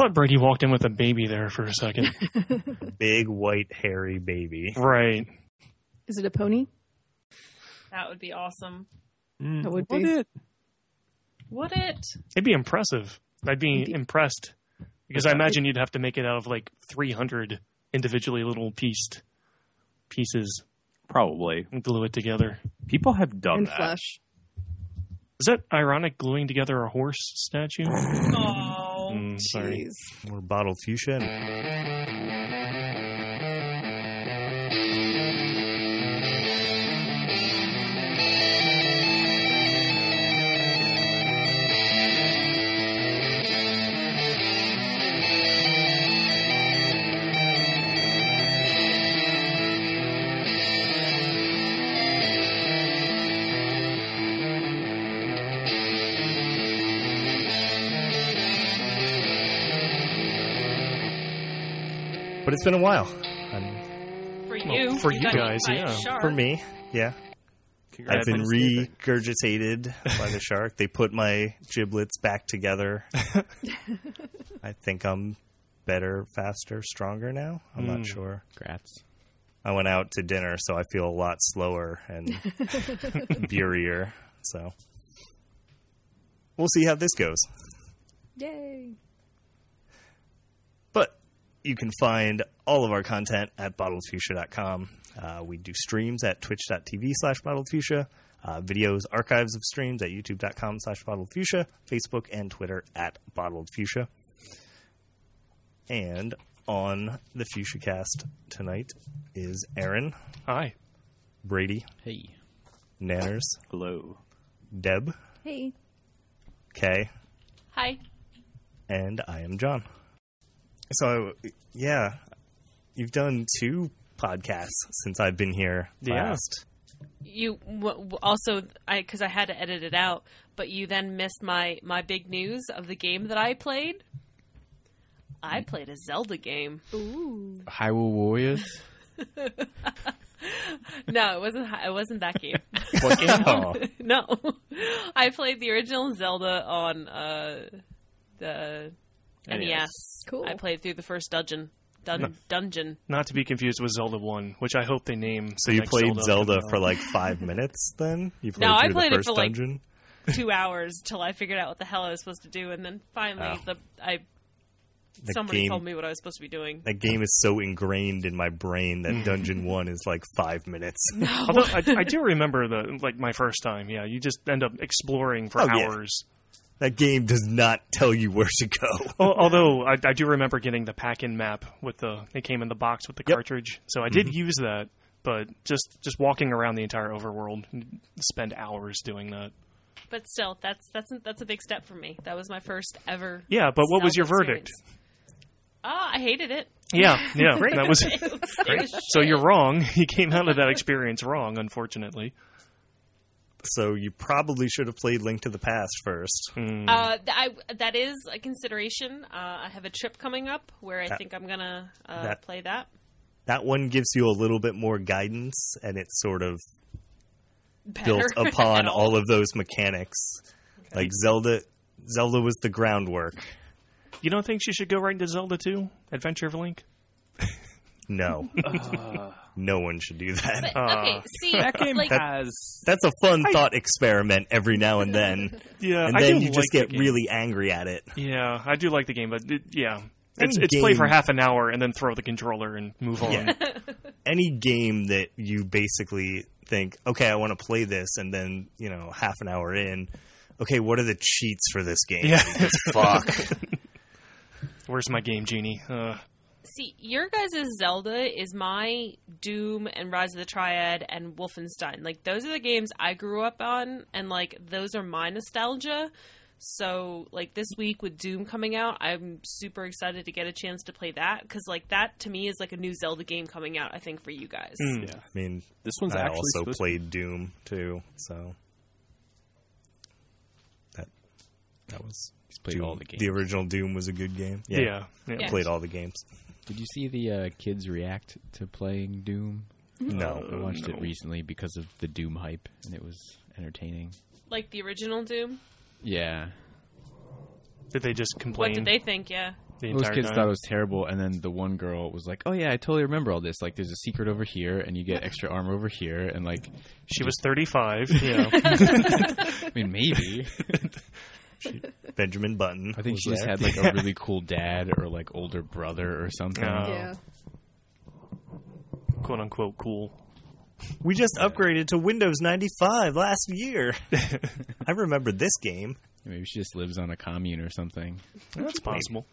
thought Brady walked in with a baby there for a second. Big white hairy baby. right. Is it a pony? That would be awesome. Mm, That would would be. it? Would it? It'd be impressive. I'd be Indeed. impressed because I imagine you'd have to make it out of like 300 individually little pieced pieces Probably. and glue it together. People have done and that. flesh. Is that ironic gluing together a horse statue? Mm, sorry. Jeez. Or bottled fuchsia. But it's been a while. Um, For Well, you. for you got guys, yeah. for me, yeah. I've been regurgitated by the shark. They put my giblets back together. I think I'm better, faster, stronger now. I'm Mm. not sure. Congrats. I went out to dinner, so I feel a lot slower and beerier. So we'll see how this goes. Yay. But you can find all of our content at bottledfuchsia.com. Uh, we do streams at twitch.tv slash bottledfuchsia, uh, videos, archives of streams at youtube.com slash bottledfuchsia, Facebook and Twitter at bottledfuchsia. And on the Fuchsia cast tonight is Aaron, Hi. Brady, Hey. Nanners, Hello. Deb, Hey. Kay, Hi. and I am John. So, yeah, you've done two podcasts since I've been here Yeah. last. You w- w- also, I because I had to edit it out, but you then missed my my big news of the game that I played. I played a Zelda game. Ooh. Hyrule Warriors. No, it wasn't. It wasn't that game. What game? Oh, no, I played the original Zelda on uh, the NES. Cool. I played through the first dungeon. Dun- dungeon. Not to be confused with Zelda 1, which I hope they name. so the you next played Zelda coming for like five minutes then? You played No, I through played the it first for, like, dungeon? Two hours till I figured out what the hell I was supposed to do, and then finally, Oh. the I The somebody game- told me what I was supposed to be doing. That game is so ingrained in my brain that mm-hmm. Dungeon 1 is like five minutes. Although I, I do remember the like my first time. Yeah, you just end up exploring for Oh, yeah. Hours. That game does not tell you where to go. Although I, I do remember getting the pack-in map with the it came in the box with the Yep. cartridge, so I did use that. But just just walking around the entire overworld, spend hours doing that. But still, that's that's that's a big step for me. That was my first ever. Yeah, but what was your Zelda verdict? experience. Ah, I hated it. Yeah, yeah, that was. It was- it was So you're wrong. You came out of that experience wrong, unfortunately. So you probably should have played Link to the Past first. Hmm. Uh, th- I, that is a consideration. Uh, I have a trip coming up where I That- think I'm gonna uh, that- play that. That one gives you a little bit more guidance and it's sort of built upon at all of those mechanics. Like Zelda Zelda was the groundwork. You don't think she should go right into Zelda 2? Adventure of Link? No. no one should do that. But, okay, Uh, see, That game like, has. That's a fun thought experiment every now and then. Yeah, and I then do you like just the get game. really angry at it. Yeah, I do like the game, but it, yeah, it's Any it's play for half an hour and then throw the controller and move on. Yeah. Any game that you basically think, okay, I want to play this, and then, you know, half an hour in, okay, what are the cheats for this game? Yeah. Because fuck. Where's my game genie? Uh, see, your guys' Zelda is my Doom and Rise of the Triad and Wolfenstein. Like those are the games I grew up on, and like those are my nostalgia. So, like this week with Doom coming out, I'm super excited to get a chance to play that because, like, that to me is like a new Zelda game coming out. I think for you guys. hmm. Yeah. I mean, This one's I actually also supposed to- played Doom, too, so. That, that was. He's played Doom. all the games. The original Doom was a good game. yeah, yeah. Yeah. Played all the games. Did you see the uh, kids react to playing Doom? No. I watched no. it recently because of the Doom hype, and it was entertaining. Like the original Doom. Yeah. Did they just complain? What did they think? Yeah. the Most kids time. thought it was terrible, and then the one girl was like, "Oh yeah, I totally remember all this. Like, there's a secret over here, and you get extra armor over here, and like, she was 35. Yeah. I mean, maybe. Benjamin Button. I think was she just there. had like a really cool dad or like older brother or something. Oh. Yeah. quote unquote cool. We just upgraded to Windows 95 last year. I remember this game. Maybe she just lives on a commune or something. That's possible.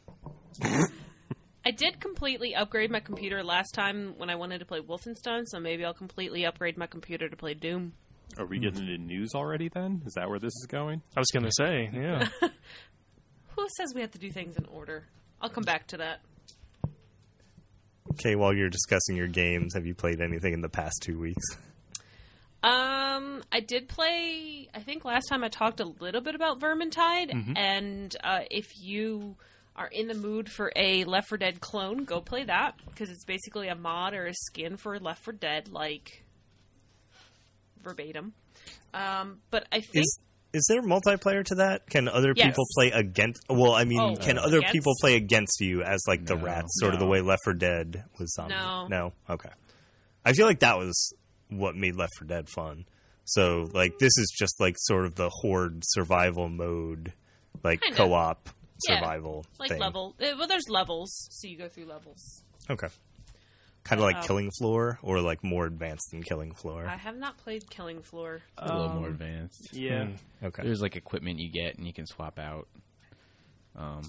I did completely upgrade my computer last time when I wanted to play Wolfenstein, so maybe I'll completely upgrade my computer to play Doom. Are we getting into news already? Then is that where this is going? I was gonna say, yeah. Who says we have to do things in order? I'll come back to that. Okay, while you're discussing your games, have you played anything in the past two weeks? Um, I did play. I think last time I talked a little bit about Vermintide, and uh, if you are in the mood for a Left 4 Dead clone, go play that because it's basically a mod or a skin for Left 4 Dead, like verbatim. Um, but I think Is is there multiplayer to that? Can other Yes. people play against? Well, I mean, Oh, can uh, other against? people play against you as like the No. rats, sort of the way Left 4 Dead was zombie? No. no, okay. I feel like that was what made Left 4 Dead fun. So, like, this is just like sort of the horde survival mode, like Kinda. co-op Yeah, survival like thing. level. uh, Well, there's levels, so you go through levels. Okay. Kind of like Um, Killing Floor, or like more advanced than Killing Floor. I have not played Killing Floor. It's a little more Um, advanced. Yeah. Okay. There's like equipment you get, and you can swap out um,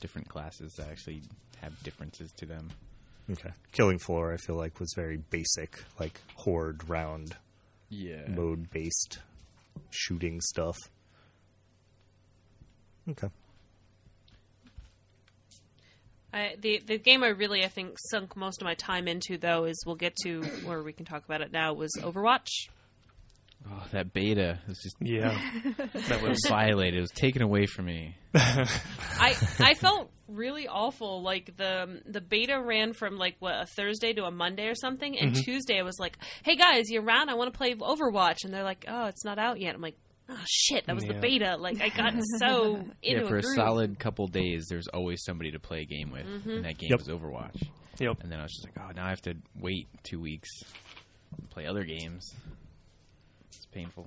different classes that actually have differences to them. Okay. Killing Floor, I feel like, was very basic, like horde round Yeah. mode based shooting stuff. Okay. I, the the game I really I think sunk most of my time into though is we'll get to where we can talk about it now was Overwatch. Oh, that beta was just Yeah. That was violated. It was taken away from me. I I felt really awful. Like the um, the beta ran from like what a Thursday to a Monday or something, and mm-hmm. Tuesday I was like, "Hey guys, you're around? I want to play Overwatch," and they're like, "Oh, it's not out yet." I'm like, "Oh shit, that was the beta." Like I got so into yeah, for a groove. solid couple days, there's always somebody to play a game with, and that game Yep. was Overwatch. Yep. And then I was just like, oh, now I have to wait two weeks and play other games. It's painful.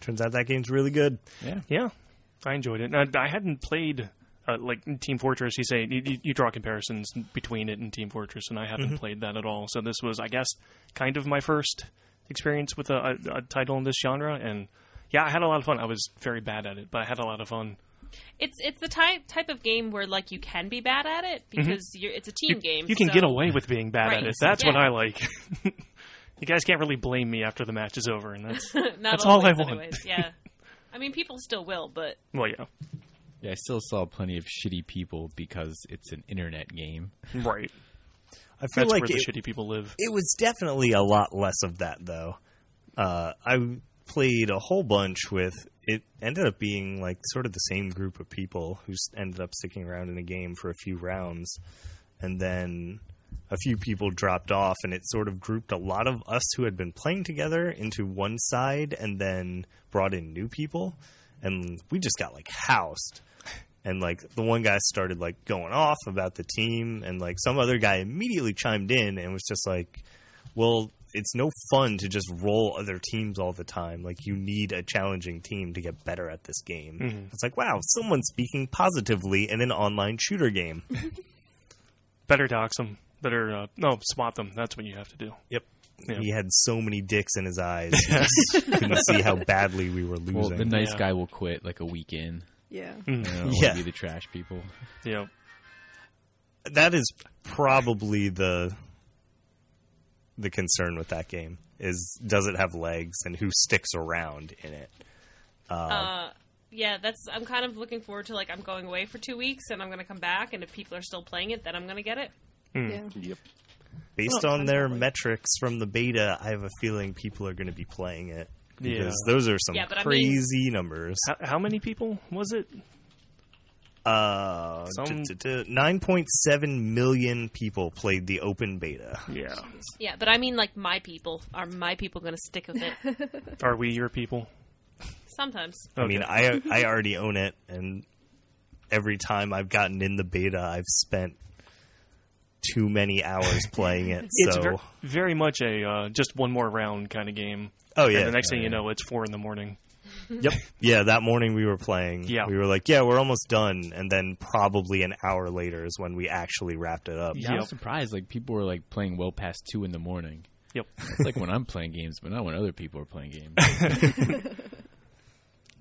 Turns out that game's really good. Yeah. Yeah, I enjoyed it. I, I hadn't played uh, like Team Fortress. You say you, you- you draw comparisons between it and Team Fortress, and I haven't played that at all. So this was, I guess, kind of my first experience with a, a, a title in this genre. And yeah, I had a lot of fun. I was very bad at it, but I had a lot of fun. It's it's the type type of game where like you can be bad at it because you're, it's a team You, game. you can so- get away with being bad Right. at it. That's what I like. you guys can't really blame me after the match is over, and that's Not That's all I want. anyways, Yeah, I mean people still will, but well, yeah, Yeah, I still saw plenty of shitty people because it's an internet game. right. I feel That's like where the shitty people live. it was definitely a lot less of that, though. Uh, I played a whole bunch with. It ended up being like sort of the same group of people who ended up sticking around in a game for a few rounds, and then a few people dropped off, and it sort of grouped a lot of us who had been playing together into one side, and then brought in new people, and we just got like housed. And like the one guy started like going off about the team, and like some other guy immediately chimed in and was just like, "Well, it's no fun to just roll other teams all the time. Like you need a challenging team to get better at this game." Mhm. It's like, wow, someone's speaking positively in an online shooter game. Better dox them. Better uh, no swat them. That's what you have to do. Yep. Yeah. He had so many dicks in his eyes. He couldn't see how badly we were losing. Well, the nice Yeah. guy will quit like a week in. Yeah. Mm, You know, Yeah. Be the trash people. yeah. that is probably the the concern with that game is does it have legs and who sticks around in it. uh, yeah, that's. I'm kind of looking forward to like I'm going away for two weeks and I'm going to come back and if people are still playing it, then I'm going to get it. Yeah. Yep. Based Well, on their definitely. metrics from the beta, I have a feeling people are going to be playing it because Yeah. those are some Yeah, but I mean- crazy numbers. How, how many people was it? Uh, Some- t- t- t- 9.7 million people played the open beta. Yeah. Yeah, but I mean like my people. Are my people going to stick with it? Are we your people? Sometimes. I mean, I I already own it, and every time I've gotten in the beta, I've spent too many hours playing it. It's so, ver- very much a uh, just one more round kind of game. oh yeah, and the next thing yeah, you know, it's four in the morning. Yep. Yeah, that morning we were playing. Yeah. We were like, yeah, we're almost done. And then probably an hour later is when we actually wrapped it up. Yeah, I was surprised. Like people were like playing well past two in the morning. Yep, It's like when I'm playing games, but not when other people are playing games. it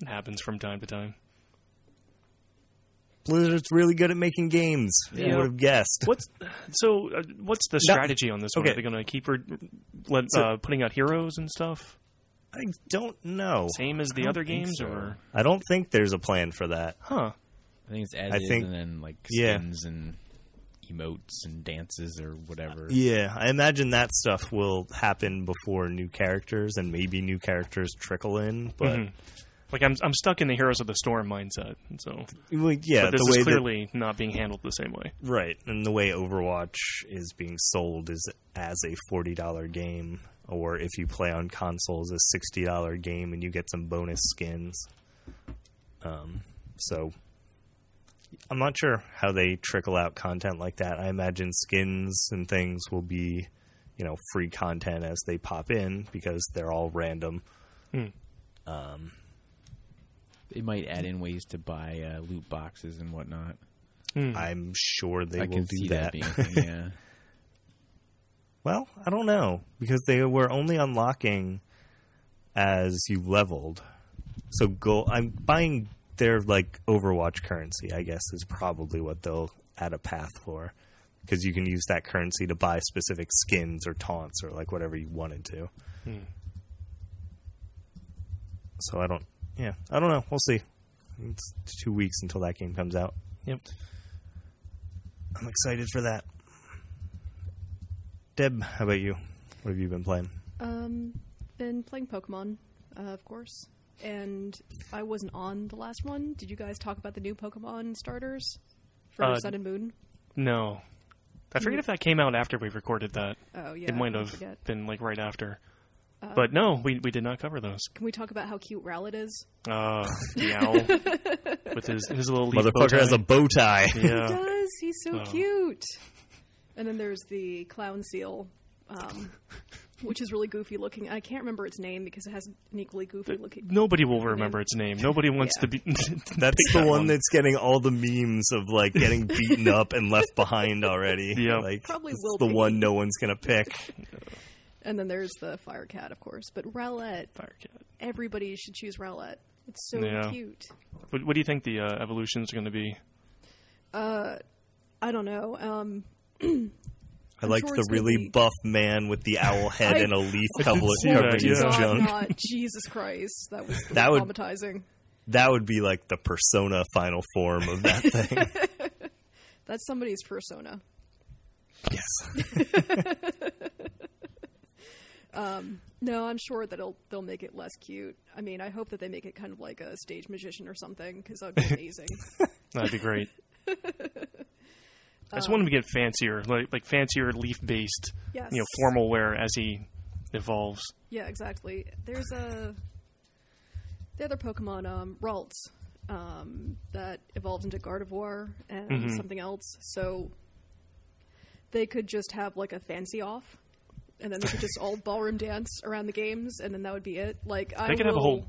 happens from time to time. Blizzard's really good at making games. Who Yeah. would have guessed? What's so? Uh, what's the No. strategy on this one? Okay. Are they going to keep re- let, So- uh, putting out heroes and stuff? I don't know. Same as the other games, so. or I don't think there's a plan for that. huh? I think it's as I is, think- and then like yeah. skins and emotes and dances or whatever. Yeah, I imagine that stuff will happen before new characters, and maybe new characters trickle in. But Mhm. Like I'm, I'm stuck in the Heroes of the Storm mindset. So, well, yeah, but this the way is that- clearly not being handled the same way. Right, and the way Overwatch is being sold is as a forty dollar game, or if you play on consoles, a sixty dollar game, and you get some bonus skins. Um, so I'm not sure how they trickle out content like that. I imagine skins and things will be, you know, free content as they pop in because they're all random. Hmm. Um, They might add in ways to buy uh, loot boxes and whatnot. Hmm. I'm sure they I will can do see that. that being yeah. Well, I don't know because they were only unlocking as you leveled. So go. I'm buying their like Overwatch currency. I guess is probably what they'll add a path for because you can use that currency to buy specific skins or taunts or like whatever you wanted to. Hmm. So I don't. Yeah, I don't know. We'll see. It's two weeks until that game comes out. Yep. I'm excited for that. Deb, how about you? What have you been playing? Um, been playing Pokemon, uh, of course, and I wasn't on the last one. Did you guys talk about the new Pokemon starters for Uh, Sun and Moon? No, I forget if that came out after we recorded that. Oh yeah, it might I have forget. been like right after. Uh, but no, we we did not cover those. Can we talk about how cute Rowlet is? Uh, the owl with his his little leaf bow Motherfucker has tie. a bow tie. He yeah. does. He's so Oh. cute. And then there's the clown seal, um, which is really goofy looking. I can't remember its name because it has an equally goofy looking. Nobody will remember its name. Nobody wants Yeah. to be. That's pick the that one, that's getting all the memes of like getting beaten up and left behind already. Yep. like Probably it's will the be. one no one's gonna pick. And then there's the fire cat, of course. But Rowlet, Firecat. everybody should choose Rowlet. It's so Yeah. cute. What, what do you think the uh, evolutions are going to be? Uh, I don't know. Um, I I'm like sure the really be- buff man with the owl head I- and a leaf I cover- that, covering his yeah. Junk. not Jesus Christ. That was That would- traumatizing. That would be like the persona final form of that thing. That's somebody's persona. yes. Um, no, I'm sure that it'll, they'll make it less cute. I mean, I hope that they make it kind of like a stage magician or something, because that would be amazing. That'd be great. I just want him to get fancier, like like fancier leaf based, yes. you know, formal wear as he evolves. Yeah, exactly. There's a the other Pokemon, um, Ralts, um, that evolves into Gardevoir and Mhm. something else. So they could just have like a fancy off, and then they could just all ballroom dance around the games, and then that would be it. Like I They could have a whole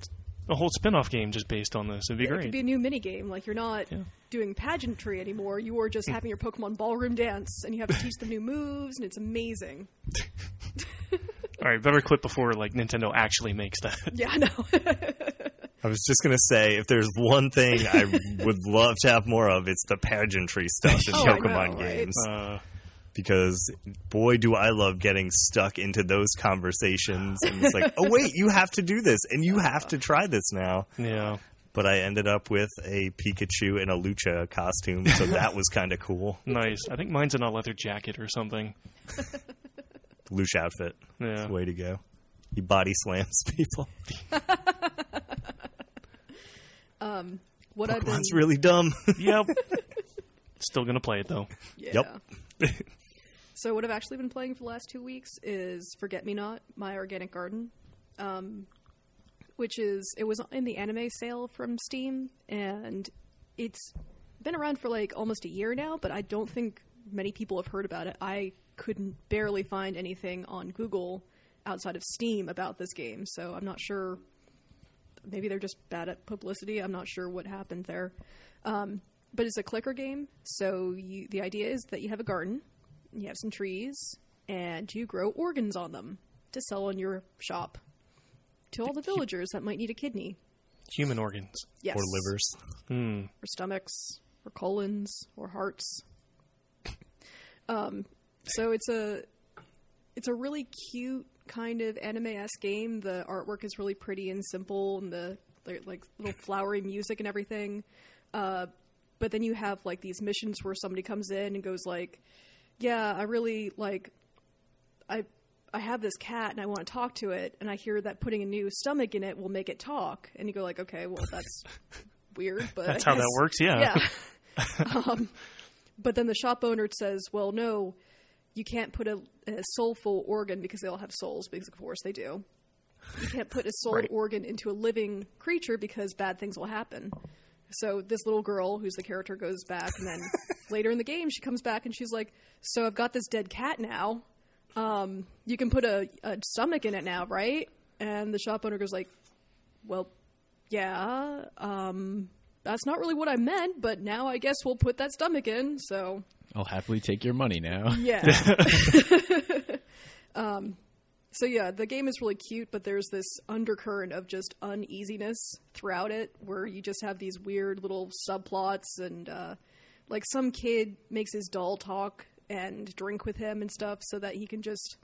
a whole spin off game just based on this. It'd be It great. could be a new mini game. Like you're not Yeah. Doing pageantry anymore. You are just having your Pokemon ballroom dance, and you have to teach them new moves, and it's amazing. All right, better quit before like Nintendo actually makes that. Yeah, I know. I was just gonna say, if there's one thing I would love to have more of, it's the pageantry stuff in Oh, Pokemon know, right? games. Uh, Because boy, do I love getting stuck into those conversations. And it's like, oh wait, you have to do this, and you have to try this now. yeah. But I ended up with a Pikachu and a Lucha costume, so that was kind of cool. Nice. I think mine's in a leather jacket or something. Lucha outfit, Yeah. way to go. He body slams people. um, what I've been Pokemon's really dumb. Yep. Still gonna play it though. Yeah. Yep. so what I've actually been playing for the last two weeks is Forget Me Not, My Organic Garden, um, which is it was in the anime sale from Steam, and it's been around for like almost a year now, but I don't think many people have heard about it. I couldn't barely find anything on Google outside of Steam about this game, so I'm not sure. Maybe they're just bad at publicity. I'm not sure what happened there. Um, but it's a clicker game, so you, the idea is that you have a garden, you have some trees, and you grow organs on them to sell in your shop to all the villagers that might need a kidney. Human organs. Yes. Or livers. Hmm. or stomachs or colons or hearts. Um, so it's a it's a really cute kind of anime esque game. The artwork is really pretty and simple, and the like, like little flowery music and everything. Uh, but then you have like these missions where somebody comes in and goes like, "Yeah, I really like I." I have this cat and I want to talk to it, and I hear that putting a new stomach in it will make it talk. And you go like, okay, well that's weird, but That's how that works, yeah. yeah. um, but then the shop owner says, "Well, no, you can't put a, a soulful organ because they all have souls, because of course they do. You can't put a soul Right. organ into a living creature because bad things will happen." So this little girl, who's the character, goes back, and then later in the game, she comes back and she's like, "So I've got this dead cat now. Um, you can put a, a stomach in it now, right?" And the shop owner goes like, "Well, yeah, um, that's not really what I meant, but now I guess we'll put that stomach in. So I'll happily take your money now. yeah. um, so yeah, the game is really cute, but there's this undercurrent of just uneasiness throughout it, where you just have these weird little subplots, and uh, like some kid makes his doll talk and drink with him and stuff, so that he can just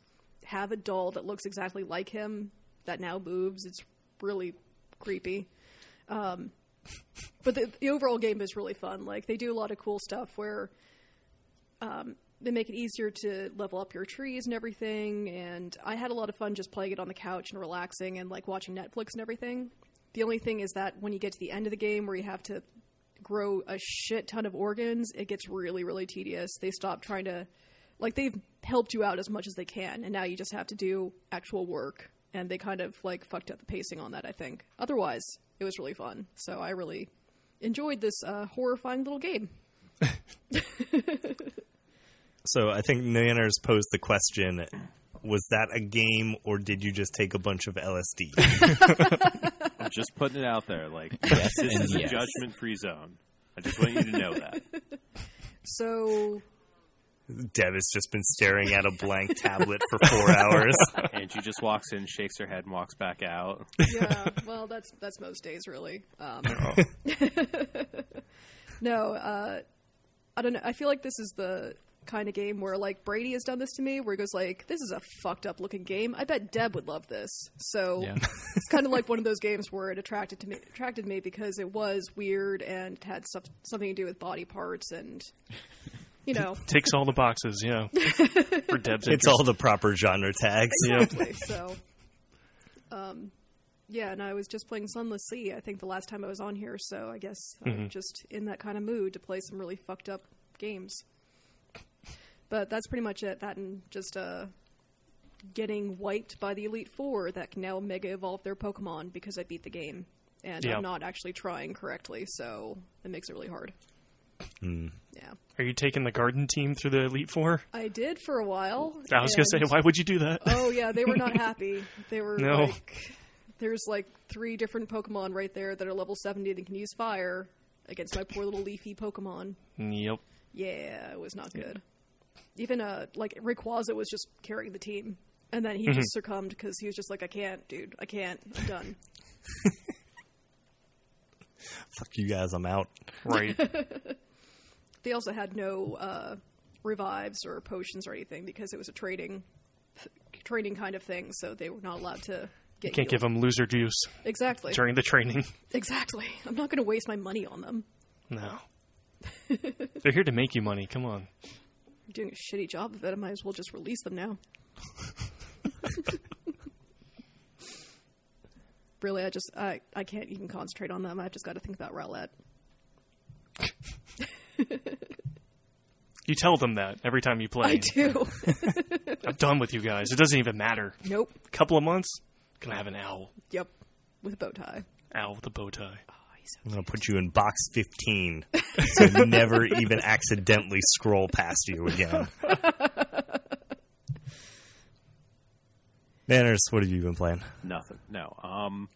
have a doll that looks exactly like him that now moves. It's really creepy. Um, but the, the overall game is really fun. Like they do a lot of cool stuff where um, they make it easier to level up your trees and everything. And I had a lot of fun just playing it on the couch and relaxing and like watching Netflix and everything. The only thing is that when you get to the end of the game where you have to grow a shit ton of organs, it gets really, really tedious. They stop trying to, like, they've helped you out as much as they can, and now you just have to do actual work. And they kind of like fucked up the pacing on that, I think. Otherwise, it was really fun. So I really enjoyed this uh, horrifying little game. So I think Nanners posed the question: Was that a game, or did you just take a bunch of LSD? I'm just putting it out there. Like, Yes this and is a judgment free zone. I just want you to know that. So Deb has just been staring at a blank tablet for four hours. And she just walks in, shakes her head, and walks back out. yeah, well, that's that's most days, really. Um, no, uh, I don't know. I feel like this is the kind of game where like Brady has done this to me, where he goes like, "This is a fucked up looking game." I bet Deb would love this. So Yeah. it's kind of like one of those games where it attracted to me, attracted me because it was weird and it had stuff, something to do with body parts and. You know, Ticks all the boxes, yeah. For Deb's it's interest. all the proper genre tags. exactly. So, um, yeah, and I was just playing Sunless Sea. I think the last time I was on here, so I guess I'm just in that kind of mood to play some really fucked up games. But that's pretty much it. That and just uh, getting wiped by the Elite Four that can now mega evolve their Pokemon because I beat the game and Yeah. I'm not actually trying correctly, so it makes it really hard. Yeah, Are you taking the garden team through the Elite Four? I did for a while. I was going to say, and- why would you do that? Oh yeah, they were not happy. They were No. like, there's like three different Pokemon right there that are level seventy that can use fire against my poor little leafy Pokemon. Yep. Yeah, it was not good. Even uh, like Rayquaza was just carrying the team, and then he Mm-hmm. just succumbed because he was just like, I can't, dude, I can't, I'm done. Fuck you guys, I'm out. Right. They also had no uh, revives or potions or anything because it was a trading, training kind of thing. So they were not allowed to get. Can't give them loser juice exactly. during the training. Exactly. I'm not going to waste my money on them. No. They're here to make you money. Come on. I'm doing a shitty job of it. I might as well just release them now. really, I just I I can't even concentrate on them. I've just got to think about Rowlet. You tell them that every time you play. I do. I'm done with you guys. It doesn't even matter. nope. A couple of months, gonna have an owl. Yep. With a bow tie. Owl with a bow tie. Ah. Oh I'm going to put you in box 15 so never even accidentally scroll past you again. Nanners, what have you been playing? Nothing. No. Um.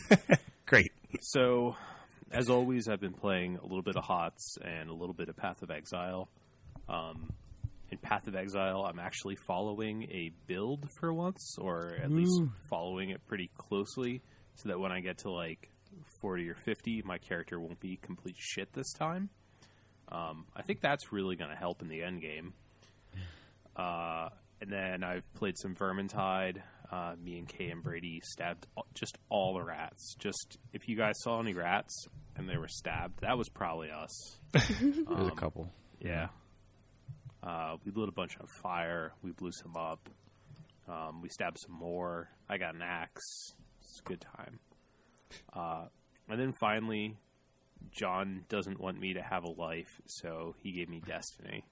Great. So, as always, I've been playing a little bit of HOTS and a little bit of Path of Exile. Um, in Path of Exile, I'm actually following a build for once, or at least following it pretty closely, so that when I get to like 40 or 50, my character won't be complete shit this time. Um, I think that's really going to help in the end game. Uh, and then I've played some Vermintide. Uh, me and Kay and Brady stabbed just all the rats. Just if you guys saw any rats and they were stabbed, that was probably us. There's Um, a couple. Yeah. Uh, we lit a bunch on fire. We blew some up. Um, we stabbed some more. I got an axe. It's a good time. Uh, and then finally, John doesn't want me to have a life, so he gave me Destiny.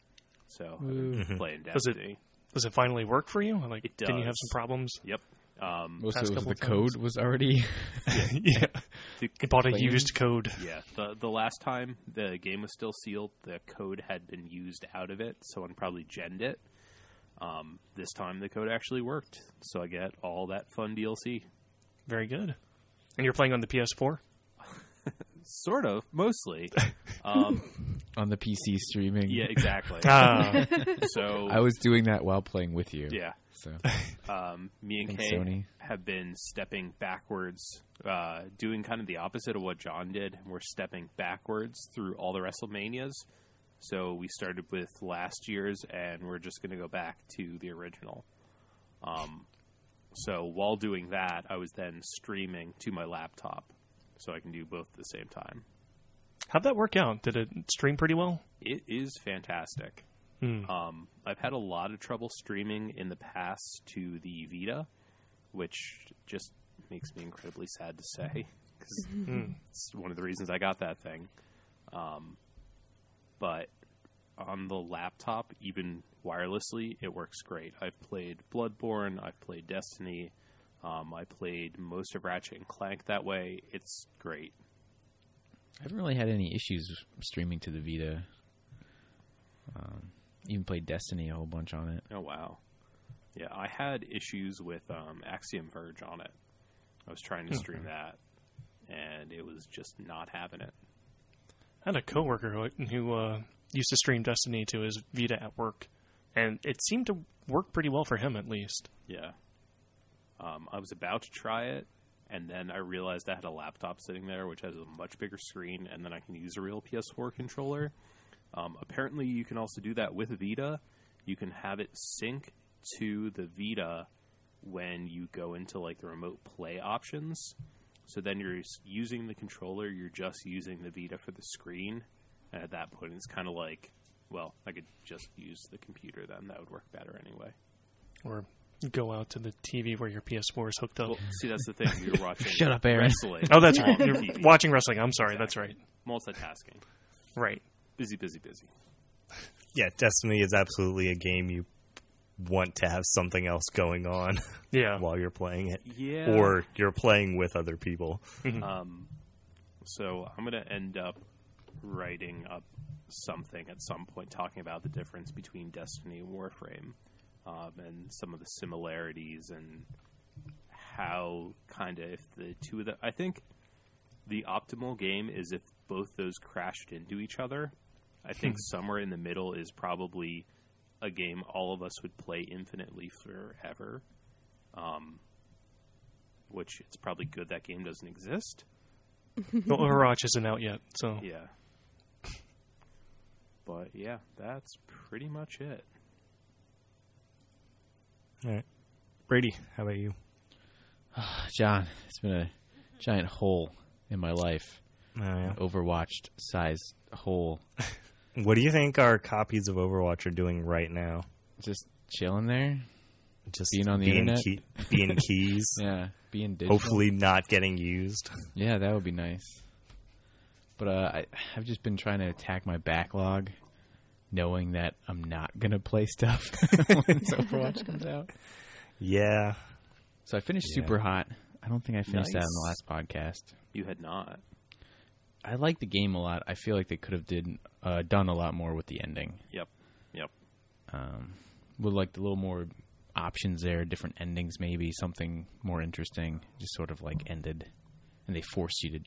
So I've been playing Does it- Destiny. Does it finally work for you? Like, It didn't you have some problems? Yep. Um, Most of it was the times. code was already. yeah. the, You bought a Claims? used code. Yeah, the the last time the game was still sealed, the code had been used out of it. Someone probably genned it. Um, this time the code actually worked, so I get all that fun DLC. Very good. And you're playing on the PS4? Sort of, mostly. Um, on the PC streaming. yeah, exactly. Ah, So I was doing that while playing with you. yeah, So um, me and Thanks, Kay Sony. have been stepping backwards, uh, doing kind of the opposite of what John did. We're stepping backwards through all the WrestleManias. So we started with last year's, and we're just going to go back to the original. Um, so while doing that, I was then streaming to my laptop, so I can do both at the same time. how'd that work out? Did it stream pretty well? It is fantastic. Hmm. Um, I've had a lot of trouble streaming in the past to the Vita, which just makes me incredibly sad to say because it's one of the reasons I got that thing. Um, but on the laptop, even wirelessly, it works great. I've played Bloodborne, I've played Destiny, um, I played most of Ratchet and Clank that way. It's great. I haven't really had any issues streaming to the Vita. Um, even played Destiny a whole bunch on it. Oh wow, yeah. I had issues with um, Axiom Verge on it. I was trying to stream that, and it was just not having it. I had a coworker who, who uh, used to stream Destiny to his Vita at work, and it seemed to work pretty well for him at least. Yeah. Um, I was about to try it, and then I realized I had a laptop sitting there, which has a much bigger screen, and then I can use a real PS4 controller. Um, apparently, you can also do that with Vita. You can have it sync to the Vita when you go into like the remote play options. So then you're using the controller, you're just using the Vita for the screen, at that point, it's kind of like, well, I could just use the computer then. That would work better anyway. Or go out to the TV where your PS4 is hooked up. Well, see, that's the thing. You're watching Shut up, Aaron. wrestling. oh, that's right. You're TV. watching wrestling. I'm sorry. That's right. Multitasking. Right. Busy, busy, busy. Yeah, Destiny is absolutely a game you want to have something else going on Yeah. while you're playing it. Yeah. Or you're playing with other people. Um, so I'm going to end up writing up something at some point talking about the difference between Destiny and Warframe um, and some of the similarities and how kind of if the two of the I think the optimal game is if both those crashed into each other. I think somewhere in the middle is probably a game all of us would play infinitely forever. Um, which it's probably good that game doesn't exist. Well, Overwatch isn't out yet, so Yeah. But yeah, that's pretty much it. All right. Brady, how about you? John, it's been a giant hole in my life. Oh, yeah. Overwatched sized hole. What do you think our copies of Overwatch are doing right now? Just chilling there. Just Being on the being internet? key- being keys, Yeah. Being digital. hopefully not getting used. Yeah, that would be nice. But uh, I, I've just been trying to attack my backlog, knowing that I'm not gonna play stuff when Overwatch comes out. Yeah, So I finished Yeah. Super Hot. I don't think I finished that on Nice. the last podcast. You had not. I like the game a lot. I feel like they could have did uh, done a lot more with the ending. Yep. Yep. Um, with like a little more options there, different endings, maybe something more interesting. Just sort of like ended, and they forced you to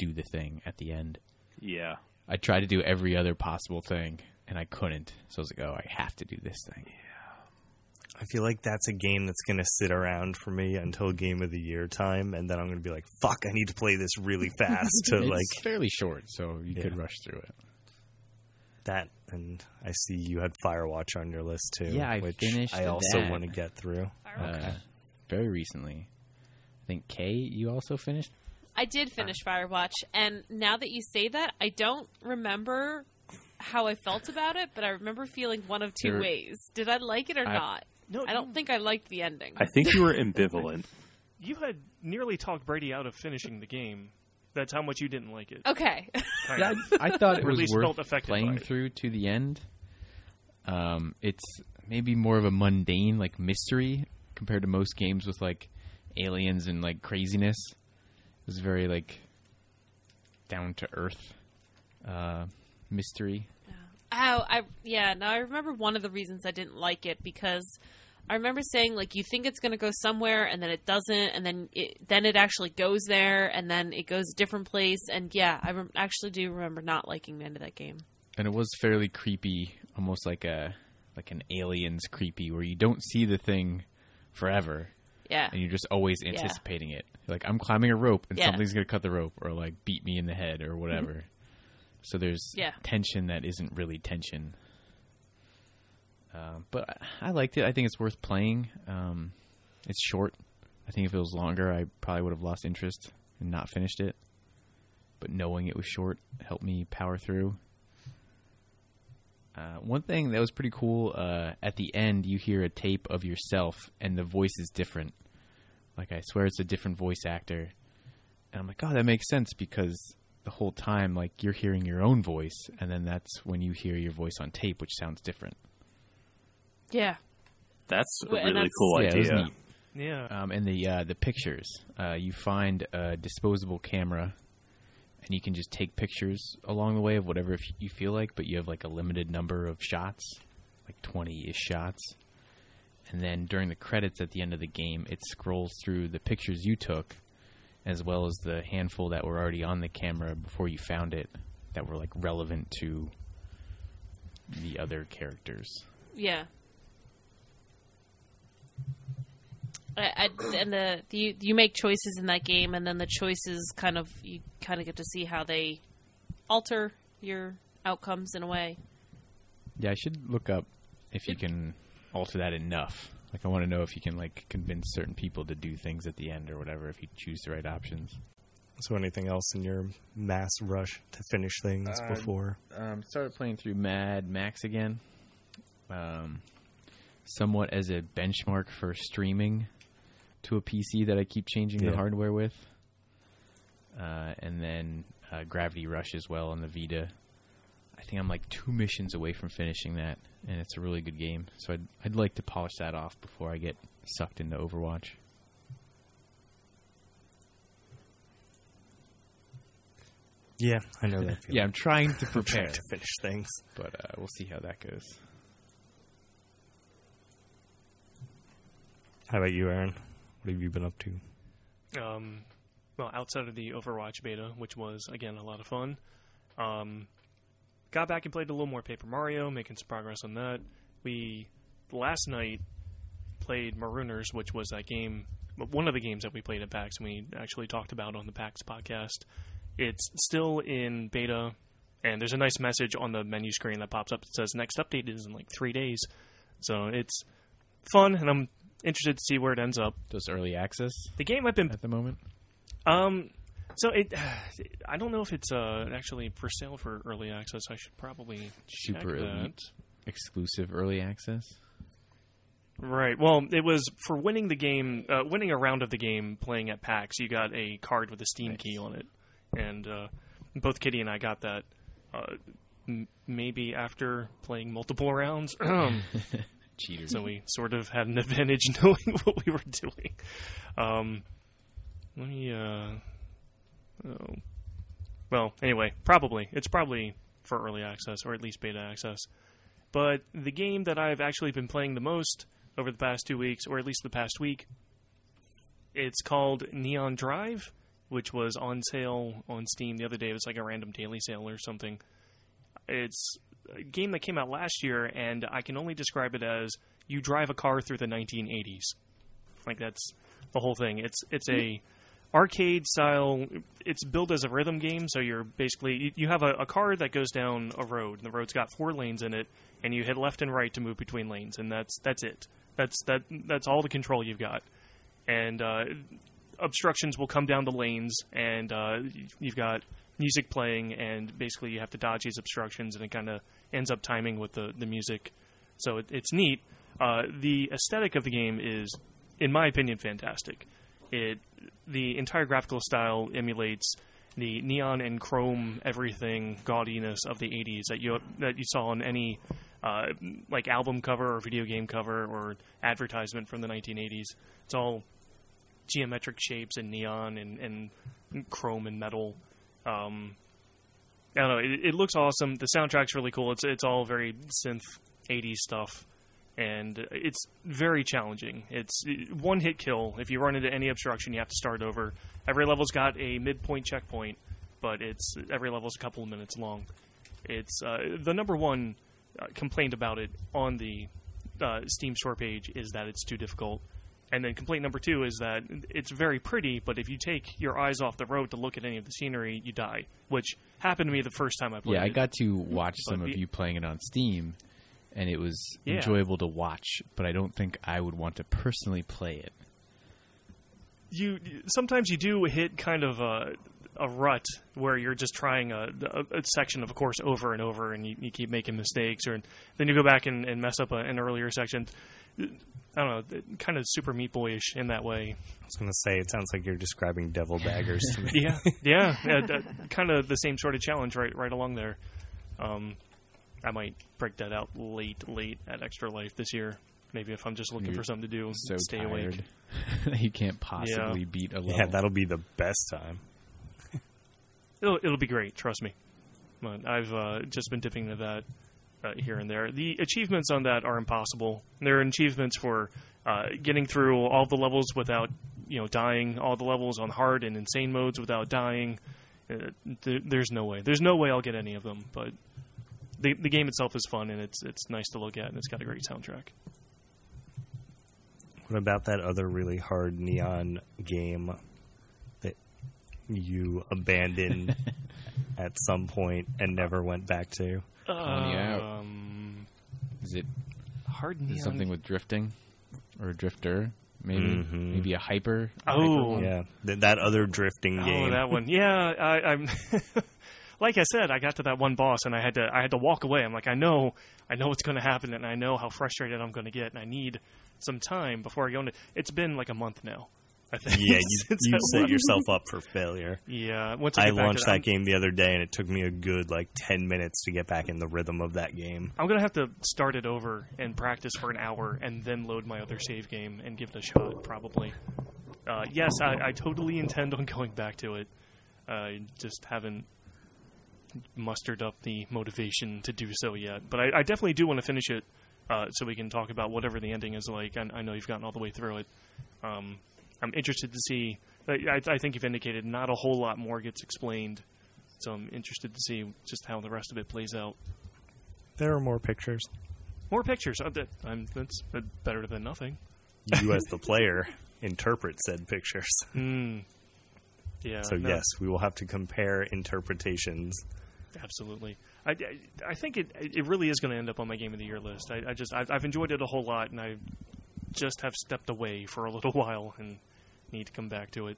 do the thing at the end. Yeah. I tried to do every other possible thing, and I couldn't. So I was like, "Oh, I have to do this thing." Yeah. I feel like that's a game that's going to sit around for me until game of the year time, and then I'm going to be like, "Fuck, I need to play this really fast." to it's like fairly short, so you could rush through it. that, and I see you had Firewatch on your list too. Yeah, I which finished I also that. want to get through. Uh, very recently. I think Kay, you also finished. I did finish Firewatch, and now that you say that, I don't remember how I felt about it, but I remember feeling one of two There- ways. Did I like it or I- not? No, I don't think I liked the ending. I think you were ambivalent. You had nearly talked Brady out of finishing the game. That's how much you didn't like it. Okay. kind of. I, I thought it was least worth felt playing it. through to the end. Um, it's maybe more of a mundane like mystery compared to most games with like aliens and like craziness. Was very like down to earth uh, mystery. Oh, I yeah. Now I remember one of the reasons I didn't like it because I remember saying like you think it's going to go somewhere and then it doesn't, and then it then it actually goes there, and then it goes a different place, and yeah, I rem- actually do remember not liking the end of that game. and it was fairly creepy, almost like a like an aliens creepy, where you don't see the thing forever, Yeah, and you're just always anticipating it. Like I'm climbing a rope, and Yeah. something's gonna cut the rope, or like beat me in the head, or whatever. so there's Yeah. tension that isn't really tension. Uh, but I I liked it. I think it's worth playing. Um, it's short. I think if it was longer, I probably would have lost interest and not finished it. But knowing it was short helped me power through. Uh, one thing that was pretty cool uh, at the end, you hear a tape of yourself, and the voice is different. Like I swear, it's a different voice actor, and I'm like, oh, that makes sense because the whole time, like you're hearing your own voice, and then that's when you hear your voice on tape, which sounds different. yeah. That's a really that's- cool yeah, idea. neat. Yeah. Um, and the uh, the pictures, uh, you find a disposable camera, and you can just take pictures along the way of whatever you feel like. But you have like a limited number of shots, like twenty ish shots. And then during the credits at the end of the game, it scrolls through the pictures you took, as well as the handful that were already on the camera before you found it, that were like relevant to the other characters. Yeah. I, I, and the, the you, you make choices in that game, and then the choices kind of you kind of get to see how they alter your outcomes in a way. Yeah, I should look up if you can alter that enough. Like, I want to know if you can like convince certain people to do things at the end or whatever if you choose the right options. So, anything else in your mass rush to finish things Uh, before? Um, started playing through Mad Max again, um, somewhat as a benchmark for streaming to a PC that I keep changing Yeah. the hardware with, uh, and then uh, Gravity Rush as well on the Vita. I think I'm like two missions away from finishing that, and it's a really good game. So I'd I'd like to polish that off before I get sucked into Overwatch. Yeah, I know that. Yeah, I'm trying to prepare, trying to finish things. but uh, we'll see how that goes. How about you, Aaron? What have you been up to? Um, well, outside of the Overwatch beta, which was again a lot of fun, um, got back and played a little more Paper Mario, making some progress on that. We last night played Marooners, which was that game, one of the games that we played at PAX, and we actually talked about on the PAX podcast. It's still in beta, and there's a nice message on the menu screen that pops up that says next update is in like three days. So it's fun, and I'm interested to see where it ends up. Does early access The game I've been at the moment? um, so it, I don't know if it's uh actually for sale for early access. I should probably check Super that. elite exclusive early access. Right. Well, it was for winning the game, uh, winning a round of the game playing at PAX. You got a card with a Steam key on it, and uh, both Kitty and I got that. Uh, m- maybe after playing multiple rounds, Cheater. so we sort of had an advantage knowing what we were doing. Um, let me. Uh, oh, Well, anyway, probably it's probably for early access or at least beta access. But the game that I've actually been playing the most over the past two weeks, or at least the past week, it's called Neon Drive, which was on sale on Steam the other day. It was like a random daily sale or something. It's game that came out last year, and I can only describe it as you drive a car through the 1980s. Like that's the whole thing. It's it's a arcade style. It's built as a rhythm game, so you're basically you- you have a, a car that goes down a road, and the road's got four lanes in it, and you hit left and right to move between lanes, and that's that's it. That's that that's all the control you've got, and uh, obstructions will come down the lanes, and uh, you've got music playing, and basically you have to dodge these obstructions, and it kind of ends up timing with the the music. So it, it's neat. Uh, the aesthetic of the game is, in my opinion, fantastic. It the entire graphical style emulates the neon and chrome everything gaudiness of the 80s that you that you saw on any uh, like album cover or video game cover or advertisement from the 1980s. It's all geometric shapes and neon and, and chrome and metal. Um, I don't know. It, it looks awesome. The soundtrack's really cool. It's it's all very synth 80s stuff, and it's very challenging. It's one hit kill. If you run into any obstruction, you have to start over. Every level's got a midpoint checkpoint, but it's every level's a couple of minutes long. It's uh, the number one uh, complaint about it on the uh, Steam store page is that it's too difficult. And then complaint number two is that it's very pretty, but if you take your eyes off the road to look at any of the scenery, you die. Which happened to me the first time I played it. Yeah, I it. got to watch But some of you playing it on Steam, and it was Yeah. enjoyable to watch. But I don't think I would want to personally play it. you sometimes you do hit kind of a a rut where you're just trying a, a, a section of a course over and over, and you, you keep making mistakes, or then you go back and, and mess up a, an earlier section. I don't know, kind of super Meat Boyish in that way. I was going to say, it sounds like you're describing Devil Daggers to me. Yeah, yeah, yeah kind of the same sort of challenge right right along there. Um, I might break that out late, late at Extra Life this year. Maybe if I'm just looking You're for something to do, So stay tired awake. that you can't possibly beat a level. Yeah, that'll be the best time. It'll it'll be great. Trust me. But I've uh, just been dipping into that uh, here and there. The achievements on that are impossible. There are achievements for uh, getting through all the levels without you know dying. All the levels on hard and insane modes without dying. Uh, th- there's no way. There's no way I'll get any of them. But the the game itself is fun and it's it's nice to look at and it's got a great soundtrack. What about that other really hard neon game that you abandoned at some point and never went back to? Yeah. Um, Is it hard is it something with drifting or a drifter? Maybe Mhm. maybe a hyper. Oh. Yeah, th- that other drifting Oh, game. that one. Yeah, I, I'm. like I said, I got to that one boss and I had to. I had to walk away. I'm like, I know, I know what's going to happen, and I know how frustrated I'm going to get, and I need some time before I go into. It's been like a month now. I think. yeah, you, you set yourself up for failure. Yeah, once I, I get back to launched that, that game the other day, and it took me a good like ten minutes to get back in the rhythm of that game. I'm gonna have to start it over and practice for an hour, and then load my other save game and give it a shot. Probably. Uh, yes, I, I totally intend on going back to it. I just haven't mustered up the motivation to do so yet. But I, I definitely do want to finish it, uh, so we can talk about whatever the ending is like. I, I know you've gotten all the way through it. Um, I'm interested to see. I, I think you've indicated not a whole lot more gets explained, so I'm interested to see just how the rest of it plays out. There are more pictures. More pictures. I'm, that's better than nothing. You, as the player, interpret said pictures. Mm. Yeah. So no, yes, we will have to compare interpretations. absolutely. I, I, I think it it really is going to end up on my game of the year list. I, I just I've, I've enjoyed it a whole lot, and I just have stepped away for a little while and need to come back to it.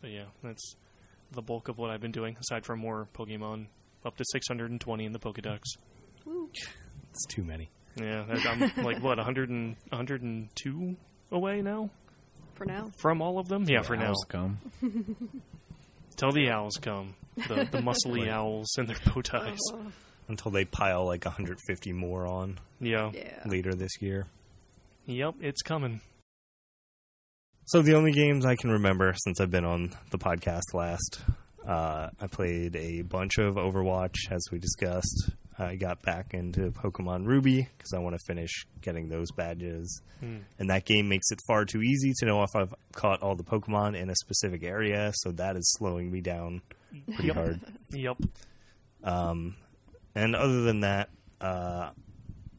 But yeah, that's the bulk of what I've been doing, aside from more Pokemon. Up to 620 in the Pokedex. It's too many. Yeah, that- I'm like what 100 and, 102 away now For now. from all of them. Yeah, for now. Owls come. Till the owls come, the the muscly owls and their bow ties. Oh, Until they pile like 150 more on Yeah. yeah. later this year. Yep, it's coming. So the only games I can remember since I've been on the podcast last, uh, I played a bunch of Overwatch, as we discussed. I got back into Pokemon Ruby because I want to finish getting those badges. And that game makes it far too easy to know if I've caught all the Pokemon in a specific area, so that is slowing me down pretty Yep. hard. Yep. Um, and other than that, uh,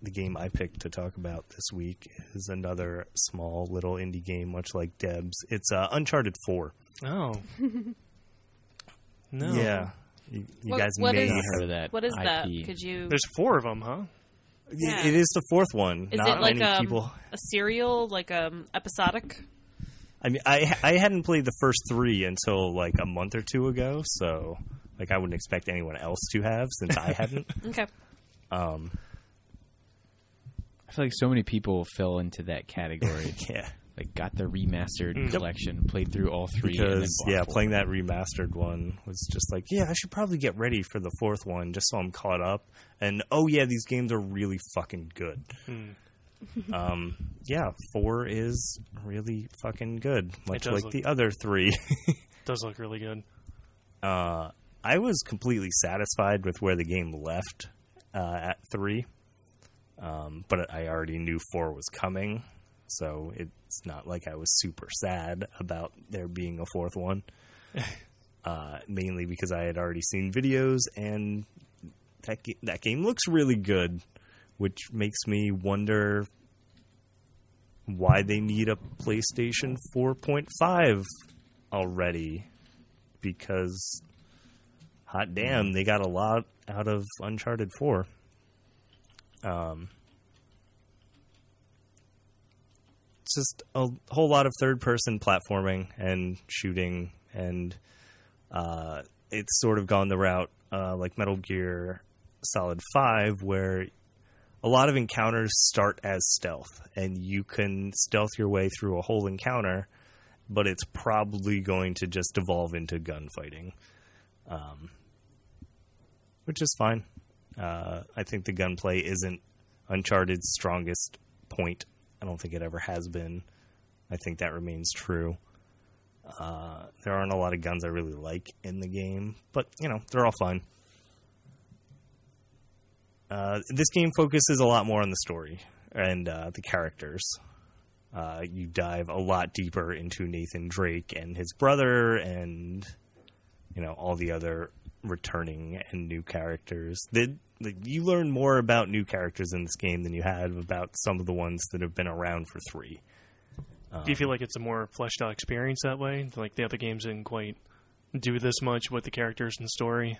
the game I picked to talk about this week is another small little indie game, much like Deb's. It's uh, Uncharted 4. Oh. no. Yeah. You, you What- guys what may is- heard of that. What is that? Could you? There's four of them, huh? Yeah. It is the fourth one. Is Not it like many um, people. a serial, like um episodic? I mean, I I hadn't played the first three until like a month or two ago, so like I wouldn't expect anyone else to have since I hadn't. Okay. Um, I feel like so many people fell into that category. yeah, like got the remastered Mm. collection, played through all three. because bought yeah, four. playing that remastered one was just like, yeah, I should probably get ready for the fourth one just so I'm caught up. And oh yeah, these games are really fucking good. Hmm. um, yeah, four is really fucking good, much like look- the other three. Does look really good. uh, I was completely satisfied with where the game left uh, at three, um, but I already knew four was coming, so it's not like I was super sad about there being a fourth one. uh, mainly because I had already seen videos, and that that game looks really good, which makes me wonder why they need a PlayStation 4.5 already because hot damn they got a lot out of uncharted 4 um it's just a whole lot of third person platforming and shooting and uh it's sort of gone the route uh like metal gear solid 5 where a lot of encounters start as stealth and you can stealth your way through a whole encounter but it's probably going to just evolve into gunfighting, um, which is fine. Uh, I think the gunplay isn't Uncharted's strongest point. I don't think it ever has been. I think that remains true. Uh, there aren't a lot of guns I really like in the game, but you know they're all fun. Uh, this game focuses a lot more on the story and uh, the characters. Uh, you dive a lot deeper into Nathan Drake and his brother, and you know all the other returning and new characters. The, the, you learn more about new characters in this game than you have about some of the ones that have been around for three. Do you feel like it's a more fleshed out experience that way? Like the other games didn't quite do this much with the characters and story.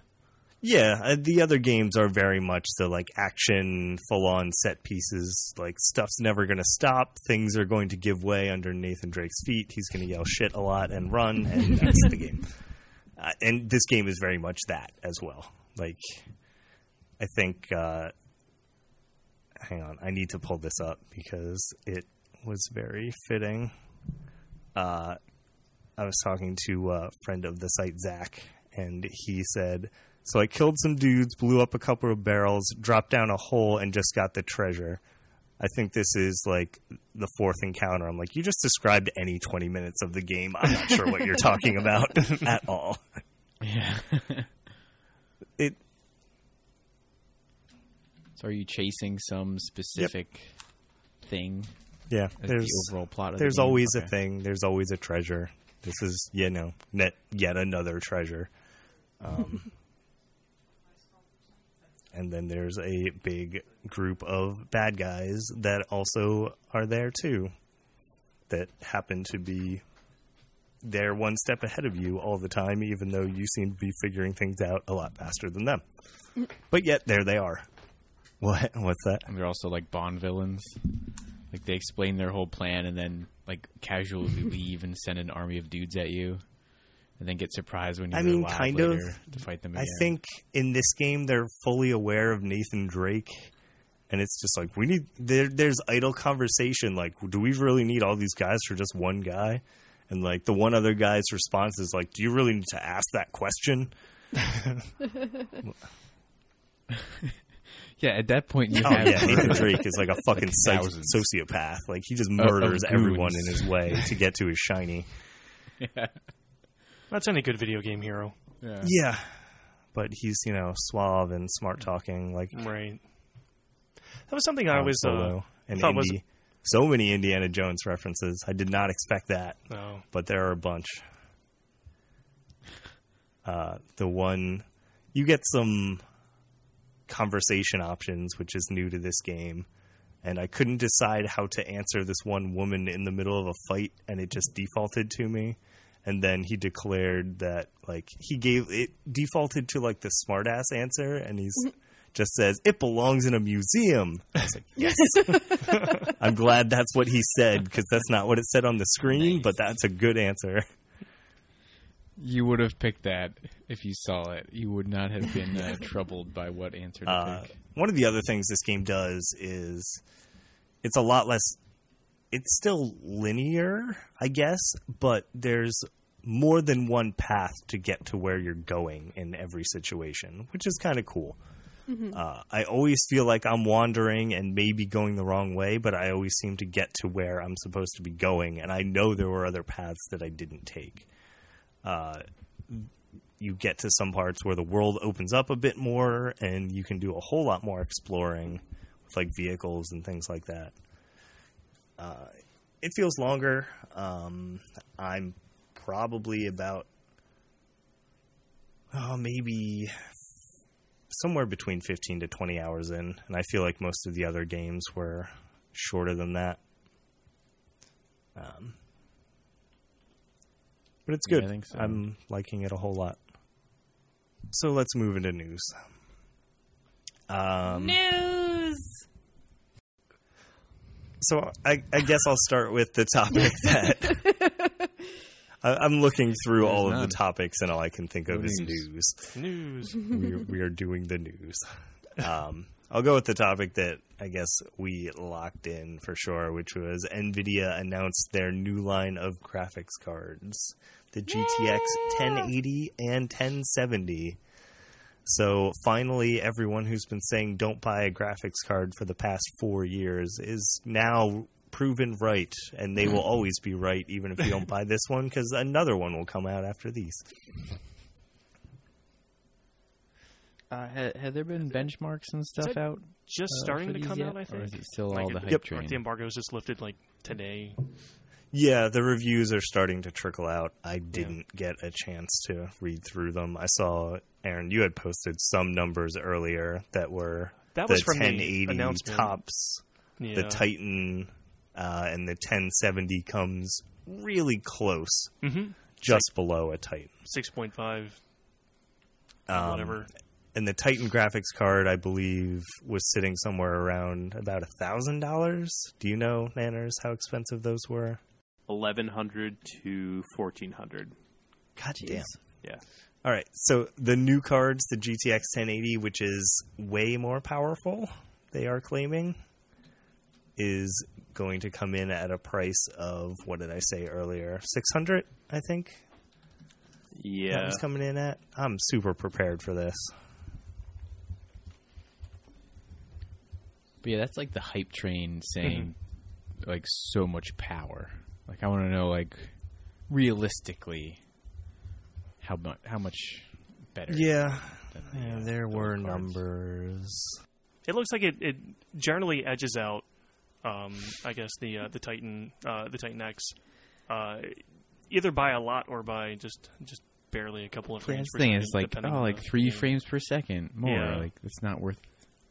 Yeah, uh, the other games are very much the like action, full on set pieces. Like stuff's never going to stop. Things are going to give way under Nathan Drake's feet. He's going to yell shit a lot and run, and that's the game. Uh, and this game is very much that as well. Like, I think. Uh, hang on, I need to pull this up because it was very fitting. Uh, I was talking to a friend of the site, Zach, and he said, So I killed some dudes, blew up a couple of barrels, dropped down a hole, and just got the treasure. I think this is like the fourth encounter. I'm like, you just described any 20 minutes of the game. I'm not sure what you're talking about at all. Yeah. It so are you chasing some specific thing? yeah, there's the overall plot. Of the there's game? always a thing. There's always a treasure. This is you know net yet another treasure. Um, and then there's a big group of bad guys that also are there too, that happen to be there one step ahead of you all the time, even though you seem to be figuring things out a lot faster than them. But yet there they are. What? What's that? And they're also like Bond villains. Like they explain their whole plan and then like casually leave and send an army of dudes at you, and then get surprised when you I are mean, kind of. later to fight them. I think in this game they're fully aware of Nathan Drake, and it's just like we need. There, there's idle conversation like, do we really need all these guys for just one guy? And like the one other guy's response is like, do you really need to ask that question? Yeah, at that point you Oh have yeah, Nathan Drake is like a fucking psych- sociopath. Like he just of murders everyone in his way to get to his shiny. That's any good video game hero, Yeah. Yeah, but he's you know suave and smart talking like right? That was something I Han was. Uh, and thought was- So many Indiana Jones references. I did not expect that, oh, but there are a bunch. Uh, the one you get some conversation options, which is new to this game, and I couldn't decide how to answer this one woman in the middle of a fight, and it just defaulted to me. And then he declared that like he gave it defaulted to like the smartass answer, and he's just says it belongs in a museum. I was like, yes. I'm glad that's what he said because that's not what it said on the screen, but that's a good answer. You would have picked that if you saw it. You would not have been uh, troubled by what answer to Uh, pick. one of the other things this game does is it's a lot less. It's still linear, I guess, but there's more than one path to get to where you're going in every situation, which is kind of cool. Uh, I always feel like I'm wandering and maybe going the wrong way, but I always seem to get to where I'm supposed to be going, and I know there were other paths that I didn't take. Uh, you get to some parts where the world opens up a bit more and you can do a whole lot more exploring with like vehicles and things like that. Uh, it feels longer. Um, I'm probably about oh maybe somewhere between 15 to 20 hours in and I feel like most of the other games were shorter than that. Um, but it's Yeah, good. I think so. I'm liking it a whole lot. So let's move into news. Um, News. So I, I guess I'll start with the topic that I, I'm looking through all of the topics, and all I can think of No is news. news. news. we, we are doing the news. Um, I'll go with the topic that I guess we locked in for sure, which was NVIDIA announced their new line of graphics cards, the GTX 1080 and 1070. So finally, everyone who's been saying don't buy a graphics card for the past four years is now proven right, and they will always be right, even if you don't buy this one, because another one will come out after these. Uh, ha- have there been benchmarks and stuff out? Just uh, starting to come yet? out, I Or think. is it still Like all it- the hype Yep. train? Like the embargo was just lifted like today. Yeah, the reviews are starting to trickle out. I didn't get a chance to read through them. I saw Aaron, you had posted some numbers earlier that were That the was from the 1080 announcement. tops, Yeah. the Titan, uh, and the 1070 comes really close, mm-hmm. just below a Titan. six point five. Um, whatever. And the Titan graphics card, I believe, was sitting somewhere around about a thousand dollars. Do you know, Nanners, how expensive those were? Eleven hundred to fourteen hundred. God damn. Yeah. All right, so the new cards, the GTX 1080, which is way more powerful, they are claiming, is going to come in at a price of what did I say earlier? 600, I think. That Yeah. was coming in at. I'm super prepared for this. But yeah, that's like the hype train saying Mm-hmm. like so much power. Like I want to know like realistically how much how much better. Yeah, than the, yeah uh, there those were cards. numbers. It looks like it, it generally edges out. Um, I guess the uh, the Titan uh, the Titan X, uh, either by a lot or by just just barely a couple of frames. that's the thing second, is like oh like three frames per second more. Yeah. Like it's not worth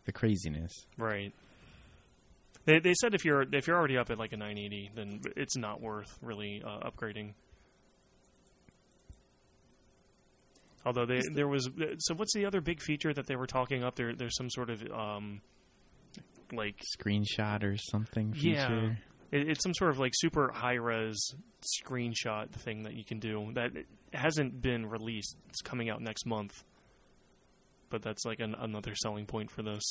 the craziness. Right. They they said if you're if you're already up at like a 980, then it's not worth really uh, upgrading. Although they, there was so what's the other big feature that they were talking up there? There's some sort of um, like Screenshot or something Yeah. it, it's some sort of like super high res screenshot thing that you can do that hasn't been released. It's coming out next month, but that's like an, another selling point for this.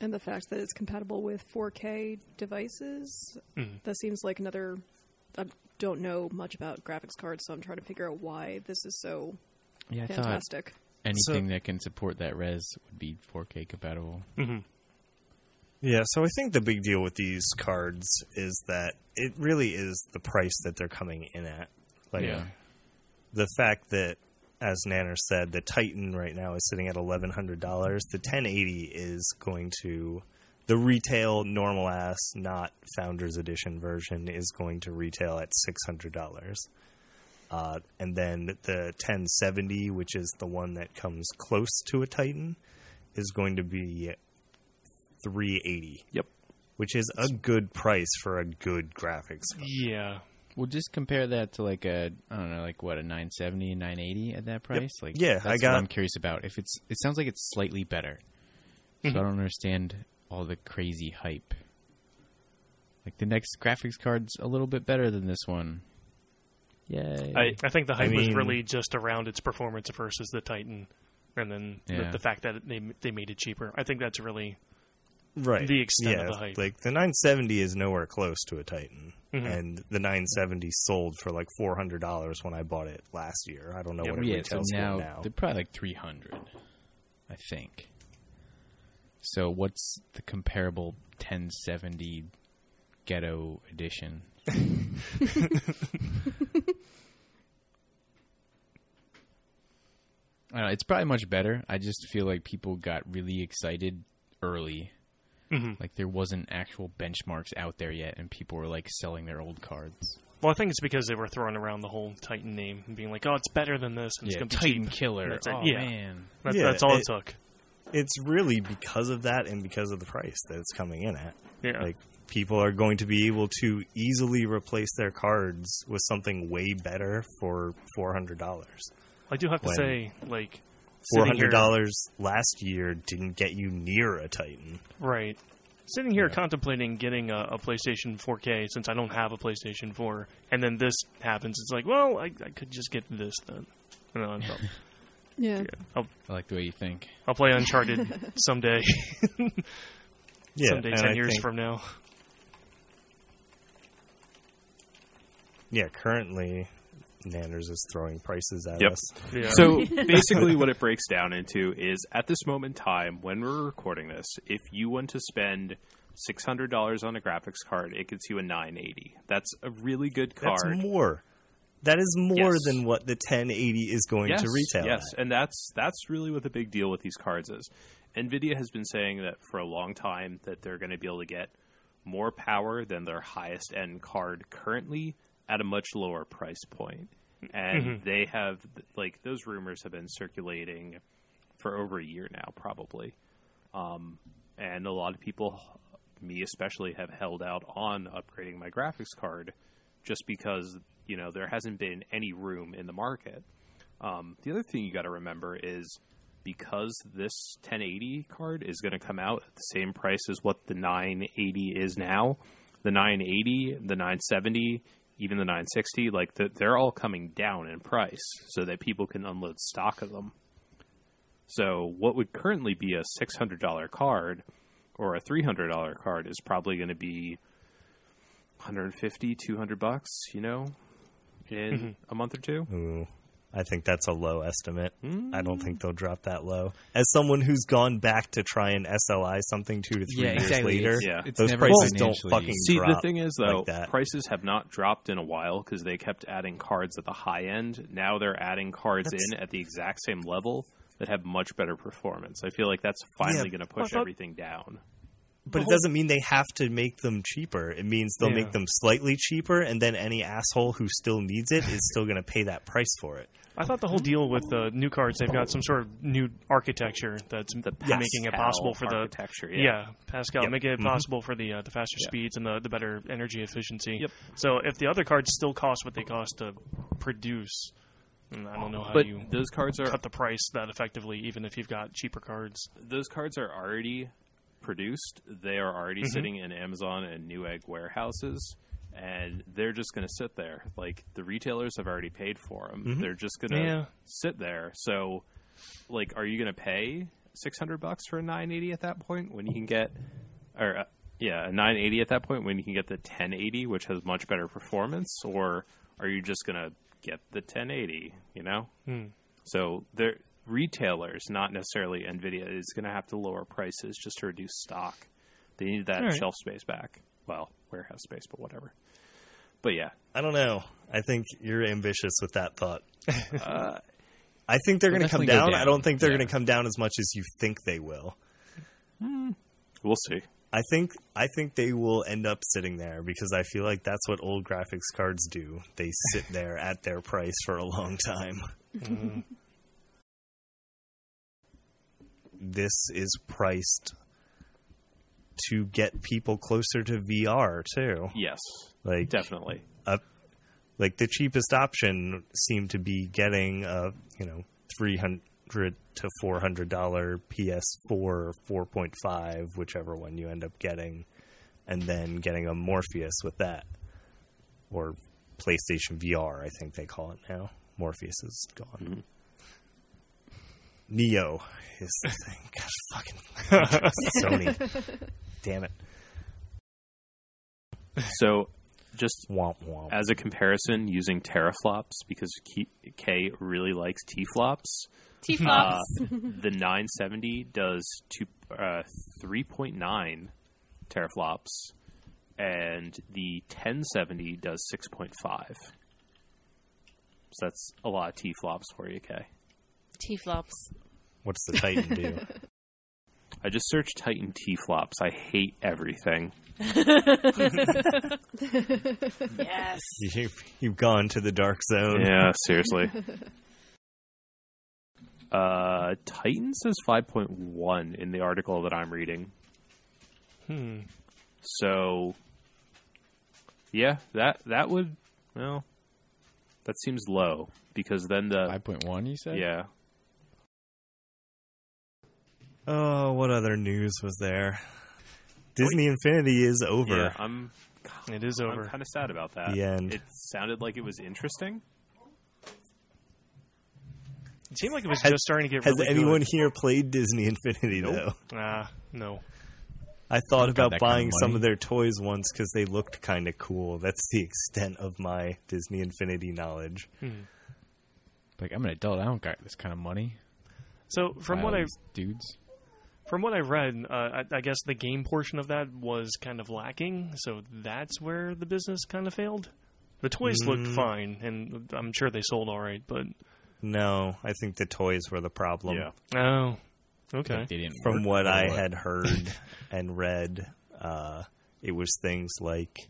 And the fact that it's compatible with 4K devices, Mm. that seems like another. I don't know much about graphics cards, so I'm trying to figure out why this is so Yeah, I thought fantastic. anything that can support that res would be 4K compatible. Yeah, so I think the big deal with these cards is that it really is the price that they're coming in at. Like Yeah. the fact that, as Nanner said, the Titan right now is sitting at eleven hundred dollars. The ten eighty is going to the retail normal ass, not Founders Edition version, is going to retail at six hundred dollars. Uh, and then the 1070, which is the one that comes close to a Titan, is going to be 380 Yep. which is a good price for a good graphics. card. Yeah. Well, just compare that to like a I don't know, like what a 970, 980 at that price. Like, Yeah, that's I got- what I'm curious about. If it's, it sounds like it's slightly better. So mm-hmm. I don't understand all the crazy hype. Like the next graphics card's a little bit better than this one. Yay! I, I think the hype was mean- really just around its performance versus the Titan, and then Yeah. the, the fact that they they made it cheaper. I think that's really Right. The extent yeah, of the hype. Like the 970 is nowhere close to a Titan. Mhm. And the 970 sold for like $400 when I bought it last year. I don't know Yeah, what it yeah, so now, for now. they're probably like 300, I think. So what's the comparable 1070 ghetto edition? I don't know, it's probably much better. I just feel like people got really excited early. Mhm. Like there wasn't actual benchmarks out there yet, and people were like selling their old cards. well. I think it's because they were throwing around the whole Titan name and being like, "Oh, it's better than this, and it's Yeah, going to be Titan cheap." Killer. That's. Oh Yeah. man. That, Yeah, that's all it, it- took. It's really because of that and because of the price that it's coming in at. Yeah. Like people are going to be able to easily replace their cards with something way better for $400. I do have to when- say, like, Four sitting here- hundred dollars last year didn't get you near a Titan. Right. Sitting here contemplating getting a, a PlayStation 4K since I don't have a PlayStation 4, and then this happens. It's like, well, I, I could just get this then. And then I'll, Yeah. I'll, I like the way you think. I'll play Uncharted someday. Yeah, someday, ten I years think- from now. Yeah, currently Nanners is throwing prices at Yep. us. Yeah. So basically, what it breaks down into is at this moment in time, when we're recording this, if you want to spend six hundred dollars on a graphics card, it gets you a nine eighty. That's a really good card. That's card. more. That is more Yes. than what the 1080 is going yes, to retail. Yes, at. and that's that's really what the big deal with these cards is. Nvidia has been saying that for a long time that they're going to be able to get more power than their highest end card currently at a much lower price point. And they have like those rumors have been circulating for over a year now probably. Um, and a lot of people me especially have held out on upgrading my graphics card just because you know there hasn't been any room in the market. Um, the other thing you got to remember is because this 1080 card is going to come out at the same price as what the 980 is now, the 980, the 970, even the 960, like the, they're all coming down in price so that people can unload stock of them. So what would currently be a $600 card or a $300 card is probably going to be 150, 200 bucks, you know, in mm-hmm. a month or two. Ooh, I think that's a low estimate. I Mm. don't think they'll drop that low. As someone who's gone back to try and SLI something two to three Yeah, years exactly. later, Yeah. It's those never prices don't financially- fucking See, the thing is, though, like prices have not dropped in a while because they kept adding cards at the high end. Now they're adding cards That's- in at the exact same level that have much better performance. I feel like that's finally Yeah, going to push thought- everything down. But it doesn't mean they have to make them cheaper. It means they'll Yeah. make them slightly cheaper, and then any asshole who still needs it is still going to pay that price for it. I thought the whole deal with the new cards, they've got some sort of new architecture that's The making it possible for the architecture, yeah, yeah. Pascal, Yep. making it Mhm. possible for the uh, the faster Yeah. speeds and the the better energy efficiency. Yep. So if the other cards still cost what they cost to produce, I don't know how But you those cards are cut the price that effectively, even if you've got cheaper cards. those cards are already produced. They are already Mm-hmm. sitting in Amazon and Newegg warehouses, and they're just going to sit there. Like the retailers have already paid for them. They're just going to Mm-hmm. Yeah. sit there. So, like, are you going to pay six hundred bucks for a nine eighty at that point when you can get, or uh, yeah, a nine eighty at that point when you can get the ten eighty, which has much better performance, or are you just going to get the ten eighty? You know. Hmm. So there, retailers, not necessarily Nvidia, is going to have to lower prices just to reduce stock. They need that right. shelf space back. Well, warehouse space, but whatever. But yeah, I don't know. I think you're ambitious with that thought. uh, I think they're going to come go down. I don't think they're Yeah. going to come down as much as you think they will. we'll see. I think I think they will end up sitting there because I feel like that's what old graphics cards do. They sit there at their price for a long time. This is priced to get people closer to VR too. Yes, Like definitely. like the cheapest option seemed to be getting a you know three hundred to four hundred dollar PS4 or four point five, whichever one you end up getting, and then getting a Morpheus with that, or PlayStation VR, I think they call it now. Morpheus is gone. Mm-hmm. Neo is the thing. God, fucking Sony. Damn it. So, just Womp womp. as a comparison, using teraflops because K- K really likes T flops. T Uh, flops. the 970 does two, uh, 3.9 teraflops, and the 1070 does 6.5. So that's a lot of T flops for you, K. T flops. What's the Titan do? I just searched Titan T flops. I hate everything. Yes. You, you've gone to the dark zone. Yeah, seriously. Uh, Titan says 5.1 in the article that I'm reading. Hmm. So, yeah, that that would well, that seems low because then the Five point one, you said? yeah Oh, what other news was there? Disney Infinity is over. yeah I'm It is I'm kind of sad about that. The end. It sounded like it was interesting. It seemed like it was Has- just starting to get really interesting. Has really anyone good. here played Disney Infinity though? Ah, no. I thought about that kind of buying some of their toys once because they looked kind of cool. That's the extent of my Disney Infinity knowledge. Like I'm an adult. I don't got this kind of money. So from Buy what I these dudes. From what I've read, uh, I, I guess the game portion of that was kind of lacking. So that's where the business kind of failed. The toys looked Mm. fine, and I'm sure they sold all right. But No, I think the toys were the problem. Yeah. oh, okay. They didn't From work, what or I had heard and read, uh, it was things like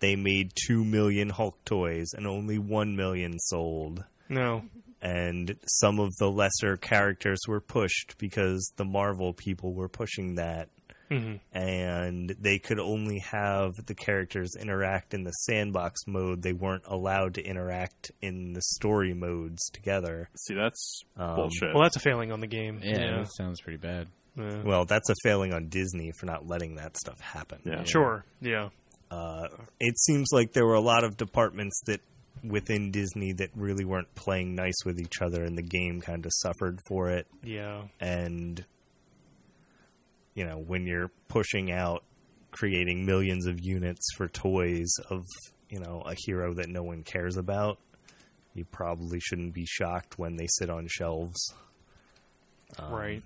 they made two million Hulk toys and only one million sold. No. and some of the lesser characters were pushed because the Marvel people were pushing that, hmm and they could only have the characters interact in the sandbox mode. They weren't allowed to interact in the story modes together. See, that's Um, bullshit. Well, that's a failing on the game. Yeah, Yeah. that sounds pretty bad. Yeah. Well, that's a failing on Disney for not letting that stuff happen. yeah. Sure. Yeah. Uh, it seems like there were a lot of departments that within Disney that really weren't playing nice with each other, and the game kind of suffered for it. Yeah. and you know when you're pushing out creating millions of units for toys of you know a hero that no one cares about you probably shouldn't be shocked when they sit on shelves Um, right.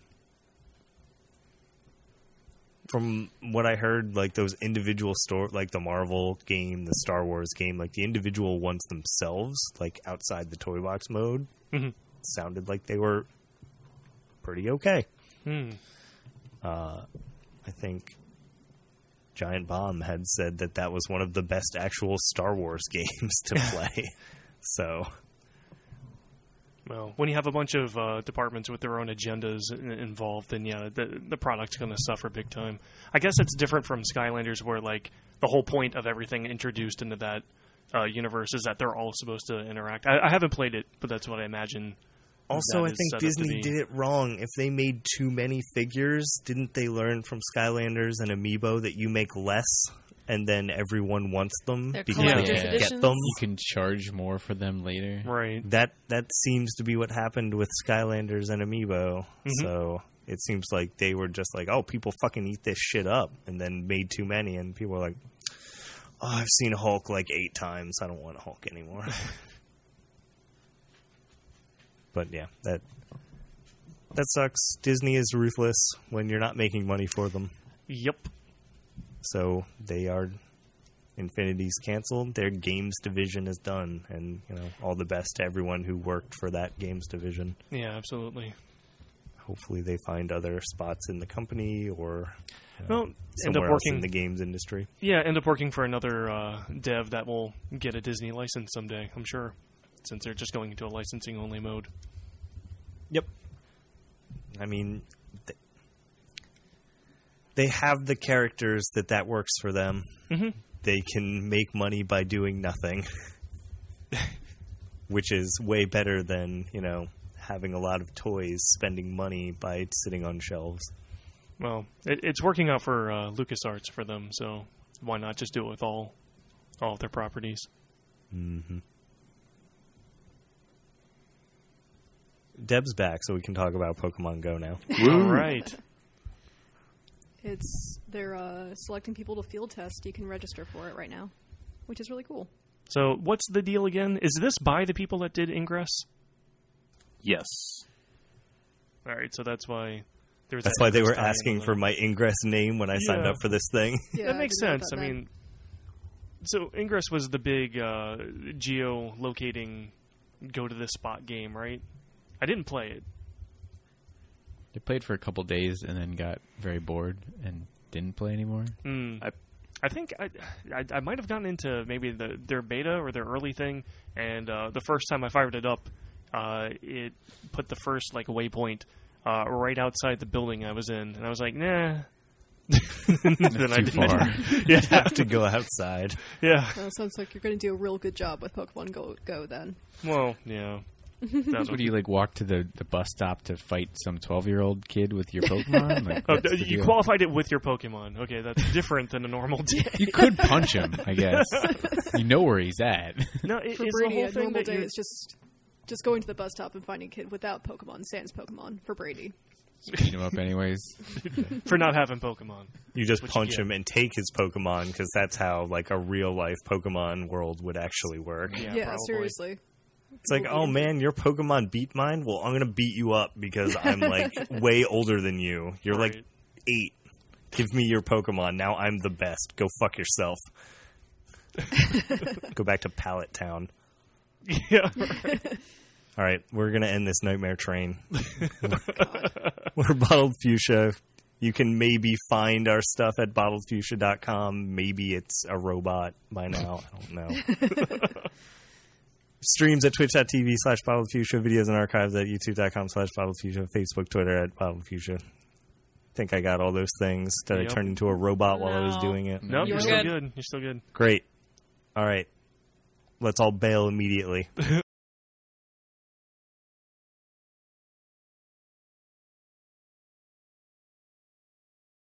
From what i heard like those individual store like the marvel game the star wars game like the individual ones themselves like outside the toy box mode Mhm. sounded like they were pretty okay Hmm. uh, I think Giant Bomb had said that that was one of the best actual Star Wars games to play. so, Well, when you have a bunch of uh, departments with their own agendas involved, then yeah, the the product's going to suffer big time. I guess it's different from Skylanders, where like the whole point of everything introduced into that uh, universe is that they're all supposed to interact. I, I haven't played it, but that's what I imagine. also, I think set up to Disney did it wrong. If they made too many figures, didn't they learn from Skylanders and Amiibo that you make less and then everyone wants them They're because collector's you can't get them? You can charge more for them later. Right. That that seems to be what happened with Skylanders and Amiibo. Mhm. So it seems like they were just like, oh, people fucking eat this shit up, and then made too many, and people were like, oh, I've seen Hulk like eight times. I don't want Hulk anymore. but yeah, that that sucks. Disney is ruthless when you're not making money for them. Yep. So they are. Infinity's canceled. Their games division is done, and you know all the best to everyone who worked for that games division. Yeah, absolutely. Hopefully, they find other spots in the company or know, Well, end up working in the games industry. Yeah, end up working for another uh, dev that will get a Disney license someday. I'm sure, since they're just going into a licensing only mode. Yep. I mean, they have the characters that that works for them. Mhm. They can make money by doing nothing, which is way better than you know having a lot of toys, spending money by sitting on shelves. Well, it, it's working out for uh, LucasArts for them, so why not just do it with all all of their properties? Mm-hmm. Deb's back, so we can talk about Pokemon Go now. All right. It's they're uh, selecting people to field test. You can register for it right now, which is really cool. So, what's the deal again? Is this by the people that did Ingress? Yes. All right, so that's why there was. That's that why they were asking for my Ingress name when I signed up for this thing. Yeah, that makes didn't sense. I that. mean, so Ingress was the big uh, geo-locating go to this spot game, right? I didn't play it. I played for a couple days and then got very bored and didn't play anymore. Mm. I- I think I, I, I might have gotten into maybe the their beta or their early thing, and uh, the first time I fired it up, uh, it put the first like waypoint uh, right outside the building I was in, and I was like, nah. then I too didn't. far. yeah, have to go outside. yeah. Well, sounds like you're going to do a real good job with Pokemon Go. Go then. Well, yeah. That What do you like? Walk to the, the bus stop to fight some twelve year old kid with your Pokemon? Like, Oh, you deal? qualified it with your Pokemon. Okay, that's different than a normal day. You could punch him, I guess. you know where he's at. No, it, For it's Brady, the whole a thing normal day you're- is just just going to the bus stop and finding a kid without Pokemon, sans Pokemon for Brady. Beat him up anyways. for not having Pokemon. You just What you punch get. him and take his Pokemon because that's how like a real life Pokemon world would actually work. Yeah, Yeah, seriously. It's like, oh man, your Pokemon beat mine. Well, I'm gonna beat you up because I'm like way older than you. You're like eight. Give me your Pokemon. Now I'm the best. Go fuck yourself. Go back to Pallet Town. yeah. All right, we're gonna end this nightmare train. we're Bottled Fuchsia. You can maybe find our stuff at bottledfuchsia.com. Maybe it's a robot by now. I don't know. Streams at twitch.tv slash bottled fuchsia. Videos and archives at youtube.com slash bottled fuchsia. Facebook, Twitter at bottled fuchsia. think I got all those things. Did Yep. I turn into a robot while I was doing it? Nope, You're you're still good. good. You're still good. Great. All right. Let's all bail immediately.